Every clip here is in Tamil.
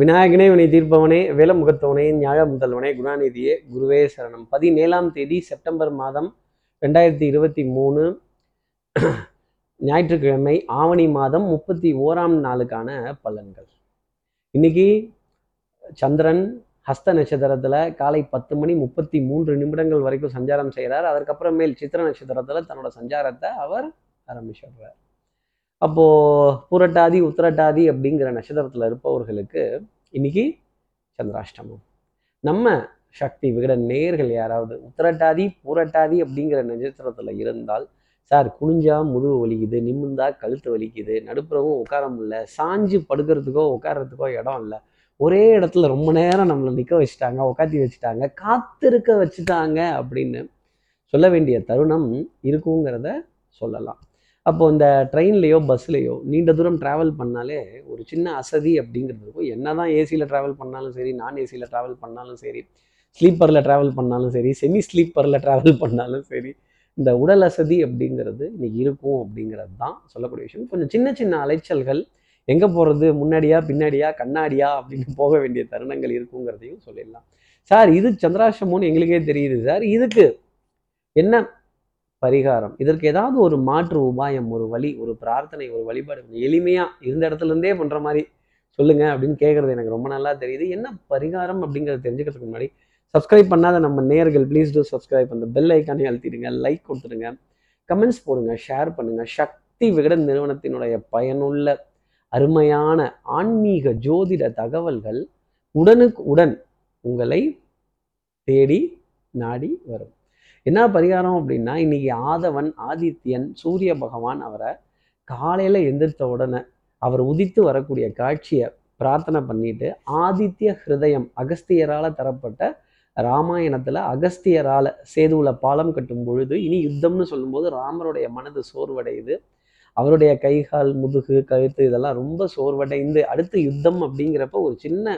விநாயகனே வினை தீர்ப்பவனே வேலமுகத்தவனே ஞாழ முதல்வனே குணாநிதியே குருவே சரணம். பதினேழாம் தேதி செப்டம்பர் மாதம் ரெண்டாயிரத்தி இருபத்தி மூணு ஞாயிற்றுக்கிழமை ஆவணி மாதம் முப்பத்தி ஓராம் நாளுக்கான பலன்கள். இன்னைக்கு சந்திரன் ஹஸ்த நட்சத்திரத்தில் காலை பத்து மணி முப்பத்தி மூன்று நிமிடங்கள் வரைக்கும் சஞ்சாரம் செய்கிறார் அதற்கப்புறமேல் சித்திர நட்சத்திரத்தில் தன்னோட சஞ்சாரத்தை அவர் ஆரம்பிச்சிடுறார். அப்போது பூரட்டாதி உத்திரட்டாதி அப்படிங்கிற நட்சத்திரத்தில் இருப்பவர்களுக்கு இன்னைக்கு சந்திராஷ்டமம். நம்ம சக்தி விகட நேர்கள் யாராவது உத்திரட்டாதி பூரட்டாதி அப்படிங்கிற நட்சத்திரத்தில் இருந்தால் சார் குனிஞ்சா முதுகு வலிக்குது நிமிந்தா கழுத்து வலிக்குது நடுப்புறவும் உட்கார முடியல சாஞ்சு படுக்கிறதுக்கோ உட்காரத்துக்கோ இடம் இல்லை. ஒரே இடத்துல ரொம்ப நேரம் நம்மளை நிற்க வச்சுட்டாங்க உட்காத்தி வச்சுட்டாங்க காத்திருக்க வச்சுட்டாங்க அப்படின்னு சொல்ல வேண்டிய தருணம் இருக்குங்கிறத சொல்லலாம். அப்போ இந்த ட்ரெயின்லேயோ பஸ்லேயோ நீண்ட தூரம் ட்ராவல் பண்ணாலே ஒரு சின்ன அசதி அப்படிங்கிறது இருக்கும். என்ன தான் ஏசியில் ட்ராவல் பண்ணாலும் சரி நான் ஏசியில் ட்ராவல் பண்ணாலும் சரி ஸ்லீப்பரில் ட்ராவல் பண்ணாலும் சரி செமி ஸ்லீப்பரில் ட்ராவல் பண்ணாலும் சரி இந்த உடல் அசதி அப்படிங்கிறது இன்னைக்கு இருக்கும் அப்படிங்கிறது தான் சொல்லக்கூடிய விஷயம். கொஞ்சம் சின்ன சின்ன அலைச்சல்கள் எங்கே போகிறது முன்னாடியா பின்னாடியா கண்ணாடியா அப்படின்னு போக வேண்டிய தருணங்கள் இருக்குங்கிறதையும் சொல்லிடலாம். சார் இது சந்திராஷமோன்னு எங்களுக்கே தெரியுது சார். இதுக்கு என்ன பரிகாரம். இதற்கு ஏதாவது ஒரு மாற்று உபாயம் ஒரு வழி ஒரு பிரார்த்தனை ஒரு வழிபாடு கொஞ்சம் எளிமையா இருந்த இடத்துல இருந்தே பண்ற மாதிரி சொல்லுங்க அப்படின்னு கேட்கறது எனக்கு ரொம்ப நல்லா தெரியுது. என்ன பரிகாரம் அப்படிங்கிறத தெரிஞ்சுக்கிறதுக்கு முன்னாடி சப்ஸ்கிரைப் பண்ணாத நம்ம நேர்கள் ப்ளீஸ் டூ சப்ஸ்கிரைப் அந்த பெல் ஐக்கானே அழுத்திடுங்க லைக் கொடுத்துடுங்க. கமெண்ட்ஸ் போடுங்க ஷேர் பண்ணுங்க. சக்தி விகடன் நிறுவனத்தினுடைய பயனுள்ள அருமையான ஆன்மீக ஜோதிட தகவல்கள் உடனுக்கு உடன் உங்களை தேடி நாடி வரும். என்ன பரிகாரம் அப்படின்னா இன்னைக்கு ஆதவன் ஆதித்யன் சூரிய பகவான் அவரை காலையில் எந்திரித்த உடனே அவர் உதித்து வரக்கூடிய காட்சியை பிரார்த்தனை பண்ணிட்டு ஆதித்ய ஹிருதயம் அகஸ்தியரால் தரப்பட்ட ராமாயணத்தில் அகஸ்தியரால் சேதுவில் பாலம் கட்டும் பொழுது இனி யுத்தம்னு சொல்லும்போது ராமருடைய மனது சோர்வடையுது. அவருடைய கைகால் முதுகு கழுத்து இதெல்லாம் ரொம்ப சோர்வடைந்து அடுத்து யுத்தம் அப்படிங்கிறப்ப ஒரு சின்ன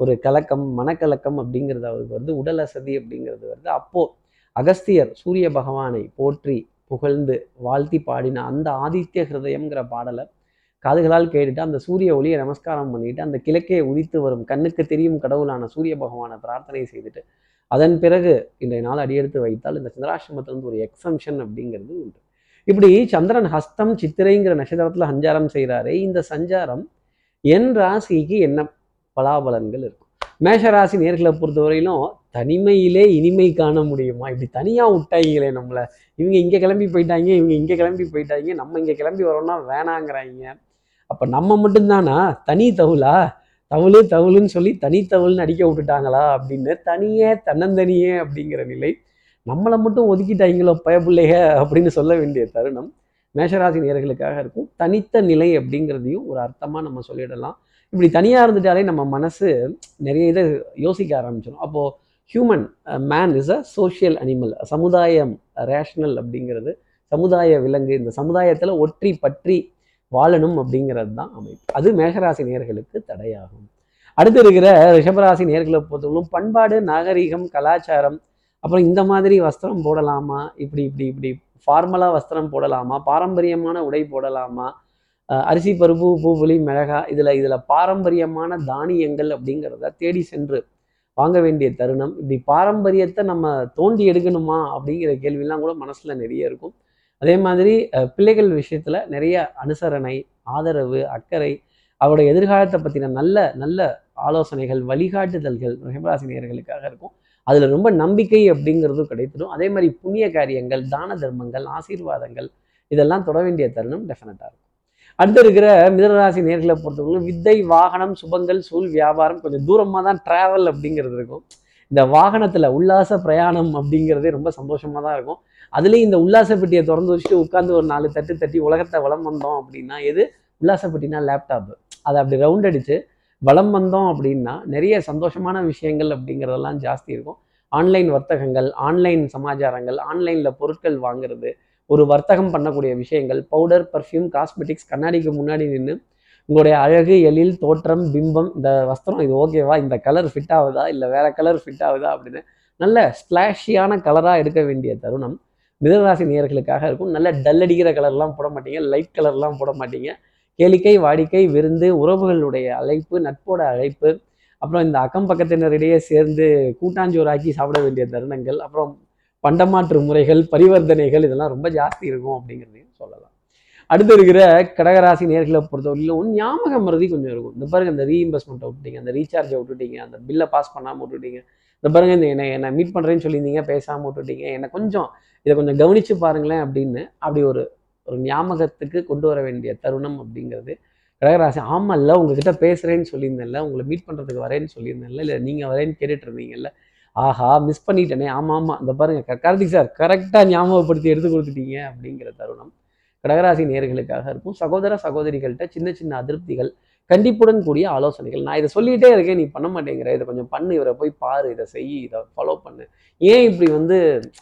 ஒரு கலக்கம் மனக்கலக்கம் அப்படிங்கிறது அவருக்கு வந்து உடல் அசதி அப்படிங்கிறது வருது. அப்போது அகஸ்தியர் சூரிய பகவானை போற்றி புகழ்ந்து வாழ்த்தி பாடின அந்த ஆதித்ய ஹிருதயம்ங்கிற பாடலை காதுகளால் கேட்டுட்டு அந்த சூரிய ஒளியை நமஸ்காரம் பண்ணிட்டு அந்த கிழக்கே உதித்து வரும் கண்ணுக்கு தெரியும் கடவுளான சூரிய பகவானை பிரார்த்தனை செய்துட்டு அதன் பிறகு இன்றைய நாள் அடியெடுத்து வைத்தால் இந்த சந்திராசிரமத்திலிருந்து ஒரு எக்ஸம்ஷன் அப்படிங்கிறது உண்டு. இப்படி சந்திரன் ஹஸ்தம் சித்திரைங்கிற நட்சத்திரத்தில் சஞ்சாரம் செய்கிறாரு இந்த சஞ்சாரம் என் ராசிக்கு என்ன பலாபலன்கள் இருக்கும்? மேஷராசி நேர்களை பொறுத்தவரையிலும் தனிமையிலே இனிமை காண முடியுமா? இப்படி தனியாக விட்டாங்களே நம்மளை. இவங்க இங்கே கிளம்பி போயிட்டாங்க இவங்க இங்கே கிளம்பி போயிட்டாங்க நம்ம இங்கே கிளம்பி வரோம்னா வேணாங்கிறாங்க அப்போ நம்ம மட்டும்தானா? தனி தவுளா? தவுளு தவுளுன்னு சொல்லி தனித்தவுள்னு அடிக்க விட்டுட்டாங்களா? அப்படின்னு தனியே தன்னந்தனியே அப்படிங்கிற நிலை நம்மளை மட்டும் ஒதுக்கிட்டாங்களோ பயப்பிள்ளைக அப்படின்னு சொல்ல வேண்டிய தருணம் மேஷராசி நேர்களுக்காக இருக்கும். தனித்த நிலை அப்படிங்கிறதையும் ஒரு அர்த்தமாக நம்ம சொல்லிடலாம். இப்படி தனியாக இருந்துட்டாலே நம்ம மனசு நிறைய இதை யோசிக்க ஆரம்பிச்சிடும் அப்போது human man is a social animal சமுதாயம் ரேஷனல் அப்படிங்கிறது சமுதாய விலங்கு. இந்த சமுதாயத்தில் ஒற்றி பற்றி வாழணும் அப்படிங்கிறது தான் அமைப்பு. அது மேகராசி நேர்களுக்கு தடையாகும். அடுத்து இருக்கிற ரிஷபராசி நேர்களை பொறுத்தவரைக்கும் பண்பாடு நாகரிகம் கலாச்சாரம் அப்புறம் இந்த மாதிரி வஸ்திரம் போடலாமா? இப்படி இப்படி இப்படி ஃபார்மலாக வஸ்திரம் போடலாமா? பாரம்பரியமான உடை போடலாமா? அரிசி பருப்பு பூ புளி மிளகா இதில் இதில் பாரம்பரியமான தானியங்கள் அப்படிங்கிறத தேடி சென்று வாங்க வேண்டிய தருணம். இப்படி பாரம்பரியத்தை நம்ம தோண்டி எடுக்கணுமா? அப்படிங்கிற கேள்வியெல்லாம் கூட மனசில் நிறைய இருக்கும். அதே மாதிரி பிள்ளைகள் விஷயத்தில் நிறைய அனுசரணை ஆதரவு அக்கறை அவருடைய எதிர்காலத்தை பற்றின நல்ல நல்ல ஆலோசனைகள் வழிகாட்டுதல்கள் ரிஷபராசினியர்களுக்காக இருக்கும். அதில் ரொம்ப நம்பிக்கை அப்படிங்கிறதும் கிடைத்திடும். அதே மாதிரி புண்ணிய காரியங்கள் தான தர்மங்கள் ஆசீர்வாதங்கள் இதெல்லாம் தொட வேண்டிய தருணம் டெஃபினட்டாக இருக்கும். அடுத்து இருக்கிற மிதனராசி நேர்களை பொறுத்தவரைக்கும் வித்தை வாகனம் சுபங்கள் சூழ் வியாபாரம் கொஞ்சம் தூரமாக தான் ட்ராவல் அப்படிங்கிறது இருக்கும். இந்த வாகனத்தில் உல்லாச பிரயாணம் அப்படிங்கிறதே ரொம்ப சந்தோஷமாக தான் இருக்கும். அதுலேயும் இந்த உல்லாச பெட்டியை திறந்து வச்சுட்டு உட்காந்து ஒரு நாலு தட்டு தட்டி உலகத்தை வளம் வந்தோம் அப்படின்னா எது? உல்லாச பெட்டினா லேப்டாப் அதை அப்படி ரவுண்ட் அடித்து வளம் வந்தோம் அப்படின்னா நிறைய சந்தோஷமான விஷயங்கள் அப்படிங்கிறதெல்லாம் ஜாஸ்தி இருக்கும். ஆன்லைன் வர்த்தகங்கள் ஆன்லைன் சமாச்சாரங்கள் ஆன்லைனில் பொருட்கள் வாங்குறது ஒரு வர்த்தகம் பண்ணக்கூடிய விஷயங்கள் பவுடர் பர்ஃப்யூம் காஸ்மெட்டிக்ஸ் கண்ணாடிக்கு முன்னாடி நின்று உங்களுடைய அழகு எழில் தோற்றம் பிம்பம் இந்த வஸ்திரம் இது ஓகேவா இந்த கலர் ஃபிட் ஆகுதா? இல்லை வேற கலர் ஃபிட் ஆகுதா? அப்படின்னு நல்ல ஸ்பிளாஷியான கலராக எடுக்க வேண்டிய தருணம் மிதராசி நேர்களுக்காக இருக்கும். நல்ல டல் அடிக்கிற கலர்லாம் போட மாட்டீங்க. லைட் கலர்லாம் போட மாட்டீங்க. கேளிக்கை வாடிக்கை விருந்து உறவுகளுடைய அழைப்பு நட்போட அழைப்பு அப்புறம் இந்த அக்கம் பக்கத்தினரிடையே சேர்ந்து கூட்டாஞ்சோறாக்கி சாப்பிட வேண்டிய தருணங்கள் அப்புறம் பண்டமாற்று முறைகள் பரிவர்த்தனைகள் இதெல்லாம் ரொம்ப ஜாஸ்தி இருக்கும் அப்படிங்கிறதையும் சொல்லலாம். அடுத்து இருக்கிற கடகராசி நேர்களை பொறுத்தவரையிலும் ஞாபக மருதி கொஞ்சம் இருக்கும். இந்த பாருங்க இந்த ரீஇன்வெஸ்ட்மெண்ட் விட்டுட்டீங்க அந்த ரீசார்ஜை விட்டுட்டீங்க அந்த பில்லை பாஸ் பண்ணாமல் விட்டுட்டீங்க. இந்த பாருங்க இந்த என்னை என்னை மீட் பண்ணுறேன்னு சொல்லியிருந்தீங்க பேசாமல் விட்டுட்டீங்க. என்னை கொஞ்சம் இதை கொஞ்சம் கவனித்து பாருங்களேன் அப்படின்னு அப்படி ஒரு ஒரு ஞாபகத்துக்கு கொண்டு வர வேண்டிய தருணம் அப்படிங்கிறது கடகராசி. ஆமாம்ல உங்ககிட்ட பேசுகிறேன்னு சொல்லியிருந்தேன்ல உங்களை மீட் பண்ணுறதுக்கு வரேன்னு சொல்லியிருந்தேன்ல இல்லை நீங்கள் வரேன்னு கேட்டுட்டு இருந்தீங்கல்ல ஆஹா மிஸ் பண்ணிட்டேனே. ஆமாம் ஆமாம் இந்த பாருங்க கார்த்திக் சார் கரெக்டாக ஞாபகப்படுத்தி எடுத்து கொடுத்துட்டீங்க அப்படிங்கிற தருணம். கடகராசி நேர்களுக்காக இருக்கும். சகோதர சகோதரிகள்கிட்ட சின்ன சின்ன அதிருப்திகள் கண்டிப்புடன் கூடிய ஆலோசனைகள். நான் இதை சொல்லிகிட்டே இருக்கேன் நீ பண்ண மாட்டேங்கிற. இதை கொஞ்சம் பண்ணு இவரை போய் பாரு இதை செய் இதை ஃபாலோ பண்ணு. ஏன் இப்படி வந்து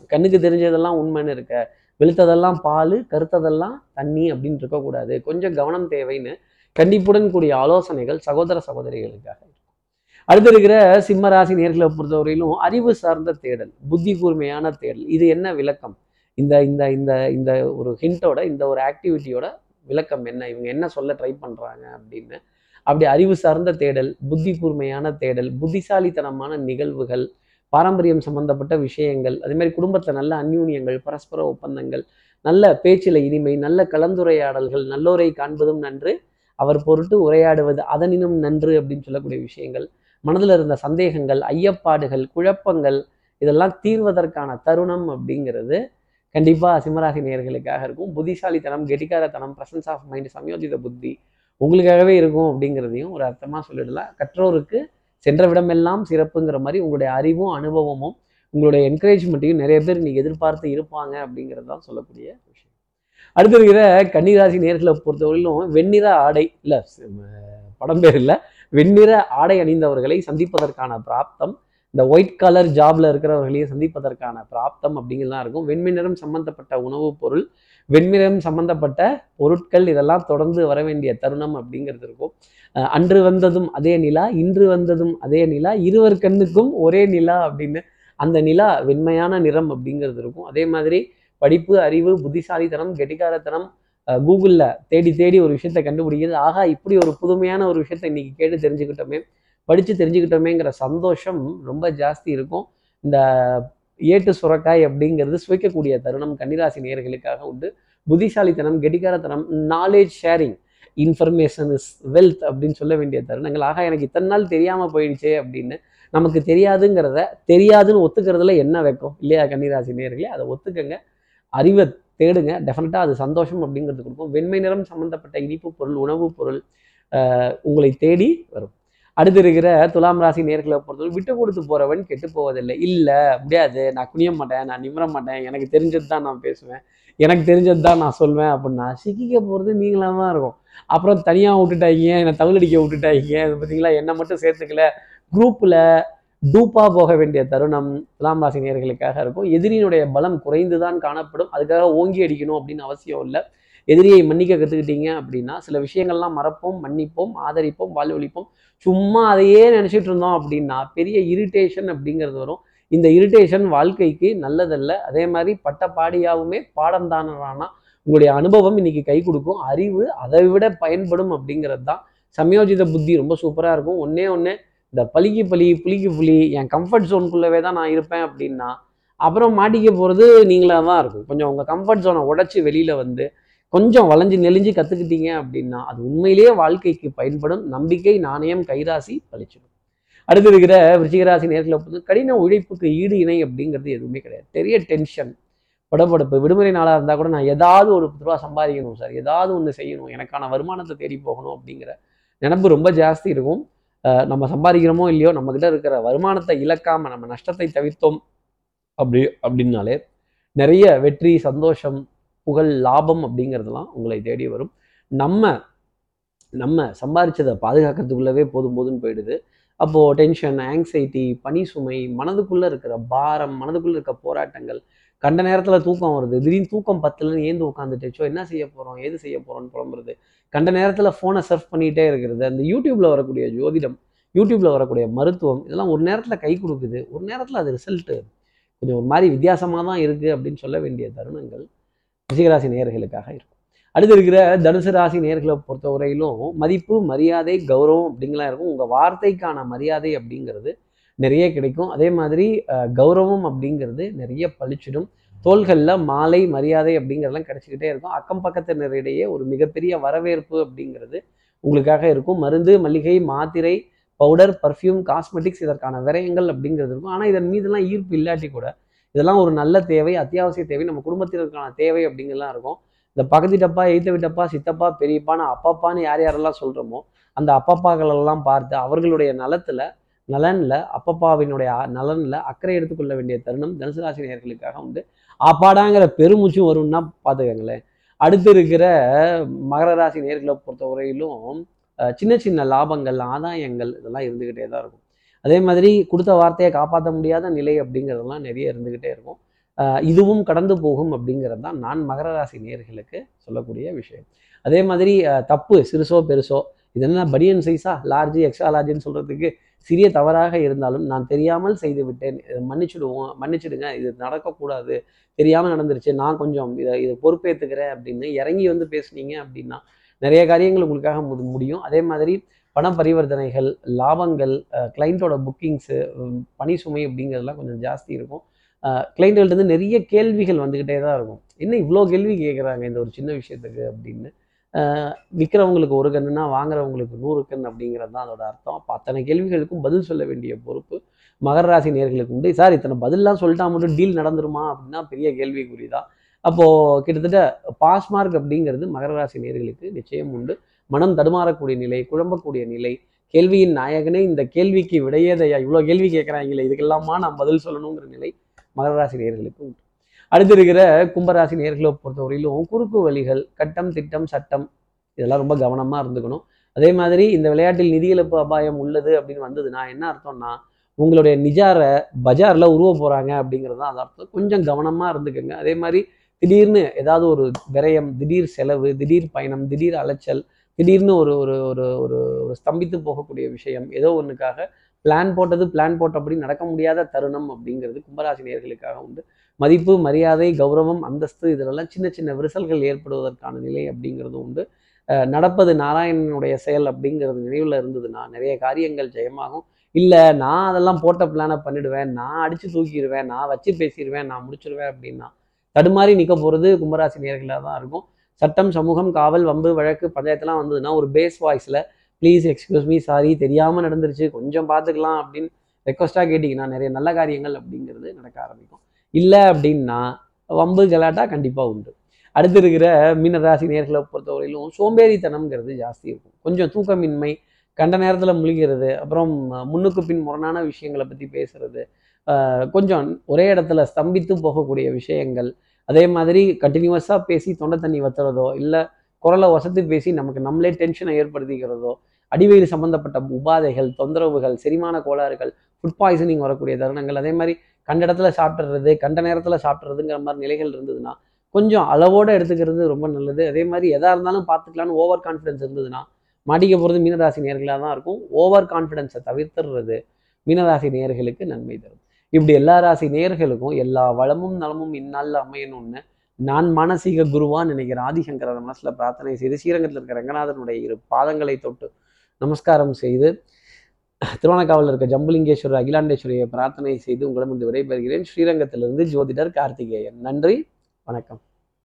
கண்ணுக்கு தெரிஞ்சதெல்லாம் உண்மைன்னு இருக்க? வெளுத்ததெல்லாம் பால் கருத்ததெல்லாம் தண்ணி அப்படின்னு இருக்கக்கூடாது. கொஞ்சம் கவனம் தேவைன்னு கண்டிப்புடன் கூடிய ஆலோசனைகள் சகோதர சகோதரிகளுக்காக அடுத்து இருக்கிற சிம்ம ராசி நேர்களை பொறுத்தவரையிலும் அறிவு சார்ந்த தேடல் புத்தி கூர்மையான தேடல். இது என்ன விளக்கம்? இந்த இந்த இந்த இந்த ஒரு ஹிண்டோட இந்த ஒரு ஆக்டிவிட்டியோட விளக்கம் என்ன? இவங்க என்ன சொல்ல ட்ரை பண்ணுறாங்க அப்படின்னு. அப்படி அறிவு சார்ந்த தேடல் புத்தி கூர்மையான தேடல் புத்திசாலித்தனமான நிகழ்வுகள் பாரம்பரியம் சம்பந்தப்பட்ட விஷயங்கள் அதே மாதிரி குடும்பத்தில் நல்ல அந்யூன்யங்கள் பரஸ்பர ஒப்பந்தங்கள் நல்ல பேச்சில் இனிமை நல்ல கலந்துரையாடல்கள் நல்லோரை காண்பதும் நன்று அவர் பொருட்டு உரையாடுவது அதனினும் நன்று அப்படின்னு சொல்லக்கூடிய விஷயங்கள். மனதில் இருந்த சந்தேகங்கள் ஐயப்பாடுகள் குழப்பங்கள் இதெல்லாம் தீர்வதற்கான தருணம் அப்படிங்கிறது கண்டிப்பாக சிம்மராசி நேயர்களுக்காக இருக்கும். புத்திசாலித்தனம் கெட்டிக்காரத்தனம் பிரசன்ஸ் ஆஃப் மைண்ட் சமயோஜித புத்தி உங்களுக்காகவே இருக்கும் அப்படிங்கிறதையும் ஒரு அர்த்தமாக சொல்லிடலாம். கற்றோருக்கு சென்ற விடமெல்லாம் சிறப்புங்கிற மாதிரி உங்களுடைய அறிவும் அனுபவமும் உங்களுடைய என்கரேஜ்மெண்ட்டையும் நிறைய பேர் இன்னைக்கு எதிர்பார்த்து இருப்பாங்க அப்படிங்கிறது தான் சொல்லக்கூடிய விஷயம். அடுத்து இருக்கிற கன்னிராசி நேர்களை பொறுத்தவரையிலும் வெண்ணிற ஆடை இல்லை படம் பேர் இல்லை வெண்ணிற ஆடை அணிந்தவர்களை சந்திப்பதற்கான பிராப்தம் இந்த ஒயிட் கலர் ஜாப்ல இருக்கிறவர்களையும் சந்திப்பதற்கான பிராப்தம் அப்படிங்கிறதுலாம் இருக்கும். வெண்மினிறம் சம்பந்தப்பட்ட உணவுப் பொருள் வெண்மினிறம் சம்பந்தப்பட்ட பொருட்கள் இதெல்லாம் தொடர்ந்து வர வேண்டிய தருணம் அப்படிங்கிறது இருக்கும். அன்று வந்ததும் அதே நிலா இன்று வந்ததும் அதே நிலா இருவர் கண்ணுக்கும் ஒரே நிலா அப்படின்னு அந்த நிலா வெண்மையான நிறம் அப்படிங்கிறது இருக்கும். அதே மாதிரி படிப்பு அறிவு புத்திசாலித்தனம் கெட்டிகாரத்தனம் கூகுளில் தேடி தேடி ஒரு விஷயத்த கண்டுபிடிக்கிறது. ஆகா இப்படி ஒரு புதுமையான ஒரு விஷயத்த இன்றைக்கி கேட்டு தெரிஞ்சுக்கிட்டோமே படித்து தெரிஞ்சுக்கிட்டோமேங்கிற சந்தோஷம் ரொம்ப ஜாஸ்தி இருக்கும். இந்த ஏட்டு சுரக்காய் அப்படிங்கிறது சுவைக்கக்கூடிய தருணம் கன்னிராசி நேயர்களுக்காக உண்டு. புத்திசாலித்தனம் கெட்டிக்காரத்தனம் knowledge sharing information is wealth அப்படின்னு சொல்ல வேண்டிய தருணங்கள். ஆக எனக்கு இத்தனை நாள் தெரியாமல் போயிடுச்சே அப்படின்னு நமக்கு தெரியாதுங்கிறத தெரியாதுன்னு ஒத்துக்கிறதுல என்ன வைக்கும்? இல்லையா கன்னிராசி நேர்களே அதை ஒத்துக்கங்க. அறிவை தேடுங்க. டெஃபினட்டாக அது சந்தோஷம் அப்படிங்கிறது கொடுக்கும் வெண்மை நிறம் சம்பந்தப்பட்ட இனிப்பு பொருள் உணவுப் பொருள் உங்களை தேடி வரும். அடுத்து இருக்கிற துலாம் ராசி நேர்களை பொறுத்தவரை விட்டு கொடுத்து போறவன் கெட்டு போவதில்லை. இல்லை முடியாது. நான் குனிய மாட்டேன் நான் நிமிர மாட்டேன். எனக்கு தெரிஞ்சது தான் நான் பேசுவேன். எனக்கு தெரிஞ்சது தான் நான் சொல்வேன் அப்படின்னா சிக்கிக்க போகிறது நீங்களாக தான் இருக்கும். அப்புறம் தனியாக விட்டுட்டாங்க என்னை தவிலடிக்க விட்டுட்டாங்க அது பார்த்தீங்களா என்னை மட்டும் சேர்த்துக்கல. குரூப்பில் டூப்பாக போக வேண்டிய தருணம் துலாம் ராசி நேர்களுக்காக இருக்கும். எதிரியினுடைய பலம் குறைந்து தான் காணப்படும். அதுக்காக ஓங்கி அடிக்கணும் அப்படின்னு அவசியம் இல்லை. எதிரியை மன்னிக்க கற்றுக்கிட்டீங்க அப்படின்னா சில விஷயங்கள்லாம் மறப்போம் மன்னிப்போம் ஆதரிப்போம் வாழ்வழிப்போம். சும்மா அதையே நினச்சிட்டு இருந்தோம் அப்படின்னா பெரிய இரிட்டேஷன் அப்படிங்கிறது வரும். இந்த இரிட்டேஷன் வாழ்க்கைக்கு நல்லதல்ல. அதே மாதிரி பட்ட பாடியாகவுமே பாடம் தானரானா உங்களுடைய அனுபவம் இன்னைக்கு கை கொடுக்கும். அறிவு அதை விட பயன்படும் அப்படிங்கிறது தான். சமயோஜித புத்தி ரொம்ப சூப்பராக இருக்கும். ஒன்னே ஒன்று இந்த பலிக்கு பலி புளிக்கு புலி என் கம்ஃபர்ட் ஜோனுக்குள்ளவே தான் நான் இருப்பேன் அப்படின்னா அப்புறம் மாட்டிக்க போகிறது நீங்களாக தான் இருக்கும். கொஞ்சம் உங்கள் கம்ஃபர்ட் ஜோனை உடச்சி வெளியில் வந்து கொஞ்சம் வளைஞ்சு நெளிஞ்சு கற்றுக்கிட்டீங்க அப்படின்னா அது உண்மையிலேயே வாழ்க்கைக்கு பயன்படும். நம்பிக்கை நாணயம் கைராசி பழிச்சிடும். அடுத்து இருக்கிற விருச்சிகராசி நேர்களை பொறுத்து கடின உழைப்புக்கு ஈடு இணை அப்படிங்கிறது எதுவுமே கிடையாது. பெரிய டென்ஷன் படபடப்பு விடுமுறை நாளாக இருந்தால் கூட நான் ஏதாவது ஒரு பத்து ரூபா சம்பாதிக்கணும் சார். ஏதாவது ஒன்று செய்யணும். எனக்கான வருமானத்தை தேடி போகணும் அப்படிங்கிற நினப்பு ரொம்ப ஜாஸ்தி இருக்கும். நம்ம சம்பாதிக்கிறோமோ இல்லையோ நம்மக்கிட்ட இருக்கிற வருமானத்தை இழக்காம நம்ம நஷ்டத்தை தவிர்த்தோம் அப்படி அப்படின்னாலே நிறைய வெற்றி சந்தோஷம் புகழ் லாபம் அப்படிங்கிறதுலாம் உங்களை தேடி வரும். நம்ம நம்ம சம்பாரிச்சதை பாதுகாக்கிறதுக்குள்ளவே போதும் போதுன்னு போயிடுது. அப்போது டென்ஷன் ஆங்ஸைட்டி பனி சுமை மனதுக்குள்ளே இருக்கிற பாரம் மனதுக்குள்ளே இருக்க போராட்டங்கள் கண்ட நேரத்தில் தூக்கம் வருது. திடீர்னு தூக்கம் பத்துலன்னு ஏந்து உட்காந்துட்டேச்சோ என்ன செய்ய போகிறோம் ஏது செய்ய போகிறோம்னு புலம்புறது? கண்ட நேரத்தில் ஃபோனை சர்ஃப் பண்ணிகிட்டே இருக்கிறது. அந்த யூடியூப்பில் வரக்கூடிய ஜோதிடம் யூடியூப்பில் வரக்கூடிய மருத்துவம் இதெல்லாம் ஒரு நேரத்தில் கை கொடுக்குது. ஒரு நேரத்தில் அது ரிசல்ட்டு கொஞ்சம் ஒரு மாதிரி வித்தியாசமாக தான் இருக்குது அப்படின்னு சொல்ல வேண்டிய தருணங்கள் ரிஷிகராசி நேர்களுக்காக இருக்கும். அடுத்து இருக்கிற தனுசு ராசி நேர்களை பொறுத்தவரையிலும் மதிப்பு மரியாதை கௌரவம் அப்படிங்கலாம் இருக்கும். உங்கள் வார்த்தைக்கான மரியாதை அப்படிங்கிறது நிறைய கிடைக்கும். அதே மாதிரி கௌரவம் அப்படிங்கிறது நிறைய பளிச்சிடும் தோள்களில் மாலை மரியாதை அப்படிங்கிறதெல்லாம் கிடைச்சிக்கிட்டே இருக்கும். அக்கம் பக்கத்தினரிடையே ஒரு மிகப்பெரிய வரவேற்பு அப்படிங்கிறது உங்களுக்காக இருக்கும். மருந்து மளிகை மாத்திரை பவுடர் பர்ஃப்யூம் காஸ்மெட்டிக்ஸ் இதற்கான விரயங்கள் அப்படிங்கிறது இருக்கும். ஆனால் இதன் மீதெல்லாம் ஈர்ப்பு இல்லாட்டி கூட இதெல்லாம் ஒரு நல்ல தேவை அத்தியாவசிய தேவை நம்ம குடும்பத்தினருக்கான தேவை அப்படிங்கிறலாம் இருக்கும். இந்த பக்கத்து டப்பா எய்த்த விட்டப்பா சித்தப்பா பெரியப்பான்னு அப்பப்பான்னு யார் யாரெல்லாம் சொல்கிறோமோ அந்த அப்பப்பாக்களெல்லாம் பார்த்து அவர்களுடைய நலத்தில் நலனில் அப்பப்பாவினுடைய நலனில் அக்கறை எடுத்துக்கொள்ள வேண்டிய தருணம் தனுசு ராசி நேயர்களுக்காக உண்டு. ஆப்பாடாங்கிற பெருமூச்சும் வரும்னா பார்த்துக்கங்களேன் அடுத்து இருக்கிற மகர ராசி நேர்களை பொறுத்தவரையிலும் வரையிலும் சின்ன சின்ன லாபங்கள் ஆதாயங்கள் இதெல்லாம் இருந்துக்கிட்டே தான் இருக்கும். அதே மாதிரி கொடுத்த வார்த்தையை காப்பாற்ற முடியாத நிலை அப்படிங்கிறதெல்லாம் நிறைய இருந்துக்கிட்டே இருக்கும். இதுவும் கடந்து போகும் அப்படிங்கிறது தான் நான் மகர ராசி நேர்களுக்கு சொல்லக்கூடிய விஷயம். அதே மாதிரி தப்பு சிறுசோ பெருசோ இது என்ன பனியன் சைஸா லார்ஜ் எக்ஸ்ட்ரா லார்ஜ்னு சொல்கிறதுக்கு சிறிய தவறாக இருந்தாலும் நான் தெரியாமல் செய்து விட்டேன். இதை மன்னிச்சிடுவோம் மன்னிச்சிடுங்க இது நடக்கக்கூடாது தெரியாமல் நடந்துருச்சு நான் கொஞ்சம் இதை இதை பொறுப்பேற்றுக்கிறேன் அப்படின்னு இறங்கி வந்து பேசுனீங்க அப்படின்னா நிறைய காரியங்கள் உங்களுக்காக முடி- முடியும். அதே மாதிரி பண பரிவர்த்தனைகள் லாபங்கள் கிளைண்ட்டோட புக்கிங்ஸு பணி சுமை அப்படிங்கிறதுலாம் கொஞ்சம் ஜாஸ்தி இருக்கும். கிளைண்ட்கள்ட்ட நிறைய கேள்விகள் வந்துக்கிட்டே தான் இருக்கும். என்ன இவ்வளோ கேள்வி கேட்குறாங்க இந்த ஒரு சின்ன விஷயத்துக்கு அப்படின்னு? விற்கிறவங்களுக்கு ஒரு கண்ணுனா வாங்குறவங்களுக்கு நூறு கண் அப்படிங்கிறது தான் அதோட அர்த்தம். அப்போ அத்தனை கேள்விகளுக்கும் பதில் சொல்ல வேண்டிய பொறுப்பு மகர ராசி நேர்களுக்கு உண்டு. சார் இத்தனை பதிலாம் சொல்லிட்டா மட்டும் டீல் நடந்துருமா அப்படின்னா பெரிய கேள்விக்குறி தான். அப்போது கிட்டத்தட்ட பாஸ் மார்க் அப்படிங்கிறது மகர ராசி நேர்களுக்கு நிச்சயம் உண்டு. மனம் தடுமாறக்கூடிய நிலை குழம்பக்கூடிய நிலை கேள்வியின் நாயகனே இந்த கேள்விக்கு விடையேதையா இவ்வளோ கேள்வி கேட்குறாங்களே இதுக்கெல்லாமா நான் பதில் சொல்லணுங்கிற நிலை மகர ராசி நேர்களுக்கு உண்டு. அடுத்து இருக்கிற கும்பராசி நேர்களை பொறுத்தவரையிலும் குறுக்கு வழிகள் கட்டம் திட்டம் சட்டம் இதெல்லாம் ரொம்ப கவனமாக இருந்துக்கணும். அதே மாதிரி இந்த விளையாட்டில் நிதி இழப்பு அபாயம் உள்ளது அப்படின்னு வந்ததுன்னா என்ன அர்த்தம்னா உங்களுடைய நிஜாரை பஜாரில் உருவ போகிறாங்க அப்படிங்கிறது தான் அது அர்த்தம். கொஞ்சம் கவனமாக இருந்துக்கோங்க. அதே மாதிரி திடீர்னு ஏதாவது ஒரு விரயம் திடீர் செலவு திடீர் பயணம் திடீர் அலைச்சல் திடீர்னு ஒரு ஒரு ஒரு ஒரு ஒரு ஸ்தம்பித்து போகக்கூடிய விஷயம் ஏதோ ஒன்றுக்காக பிளான் போட்டது பிளான் போட்டபடி நடக்க முடியாத தருணம் அப்படிங்கிறது கும்பராசி நேர்களுக்காக உண்டு. மதிப்பு மரியாதை கௌரவம் அந்தஸ்து இதிலெல்லாம் சின்ன சின்ன விரிசல்கள் ஏற்படுவதற்கான நிலை அப்படிங்கிறது உண்டு. நடப்பது நாராயணனுடைய செயல் அப்படிங்கிறது நினைவில் இருந்ததுன்னா நிறைய காரியங்கள் ஜெயமாகும். இல்லை நான் அதெல்லாம் போட்ட பிளானை பண்ணிடுவேன் நான் அடித்து தூக்கிடுவேன் நான் வச்சு பேசிடுவேன் நான் முடிச்சிடுவேன் அப்படின்னா தடுமாறி நிற்க போகிறது கும்பராசி நேர்களாக தான் இருக்கும். சட்டம் சமூகம் காவல் வம்பு வழக்கு பஞ்சாயத்துலாம் வந்ததுன்னா ஒரு பேஸ் வாய்ஸில் ப்ளீஸ் எக்ஸ்கியூஸ் மீ சாரி தெரியாமல் நடந்துருச்சு கொஞ்சம் பார்த்துக்கலாம் அப்படின்னு ரெக்வஸ்ட்டாக கேட்டிங்கன்னா நிறைய நல்ல காரியங்கள் அப்படிங்கிறது நடக்க ஆரம்பிக்கும். இல்லை அப்படின்னா வம்பு கலாட்டா கண்டிப்பாக உண்டு. அடுத்து இருக்கிற மீனராசி நேர்களை பொறுத்தவரையிலும் சோம்பேறித்தனம்ங்கிறது ஜாஸ்தி இருக்கும். கொஞ்சம் தூக்கமின்மை கண்ட நேரத்தில் முழுகிறது அப்புறம் முன்னுக்கு பின் முரணான விஷயங்களை பற்றி பேசுறது கொஞ்சம் ஒரே இடத்துல ஸ்தம்பித்து போகக்கூடிய விஷயங்கள் அதே மாதிரி கண்டினியூஸாக பேசி தொண்டை தண்ணி வத்துறதோ இல்லை குரலை வசத்து பேசி நமக்கு நம்மளே டென்ஷனை ஏற்படுத்திக்கிறதோ அடிவயிறு சம்பந்தப்பட்ட உபாதைகள் தொந்தரவுகள் செரிமான கோளாறுகள் ஃபுட் பாய்சனிங் வரக்கூடிய தருணங்கள் அதே மாதிரி கண்ட இடத்துல சாப்பிட்றது கண்ட நேரத்தில் சாப்பிட்றதுங்கிற மாதிரி நிலைகள் இருந்ததுன்னா கொஞ்சம் அளவோடு எடுத்துக்கிறது ரொம்ப நல்லது. அதே மாதிரி எதாக இருந்தாலும் பார்த்துக்கலான்னு ஓவர் கான்ஃபிடன்ஸ் இருந்ததுன்னா மாட்டிக்க போகிறது மீனராசி நேர்களாக தான் இருக்கும். ஓவர் கான்ஃபிடென்ஸை தவிர்த்துறது மீனராசி நேர்களுக்கு நன்மை தரும். இப்படி எல்லா ராசி நேர்களுக்கும் எல்லா வளமும் நலமும் இந்நாளில் அமையணும்னு நான் மானசீக குருவான்னு நினைக்கிற ஆதிசங்கரர் மனசில் பிரார்த்தனை செய்து ஸ்ரீரங்கத்தில் இருக்கிற ரங்கநாதனுடைய இரு பாதங்களை தொட்டு நமஸ்காரம் செய்து திருவண்ணாக்காவில் இருக்க ஜம்புலிங்கேஸ்வரர் அகிலாண்டேஸ்வரியை பிரார்த்தனை செய்து உங்களிடம் விடைபெறுகிறேன். ஸ்ரீரங்கத்திலிருந்து ஜோதிடர் கார்த்திகேயன். நன்றி. வணக்கம்.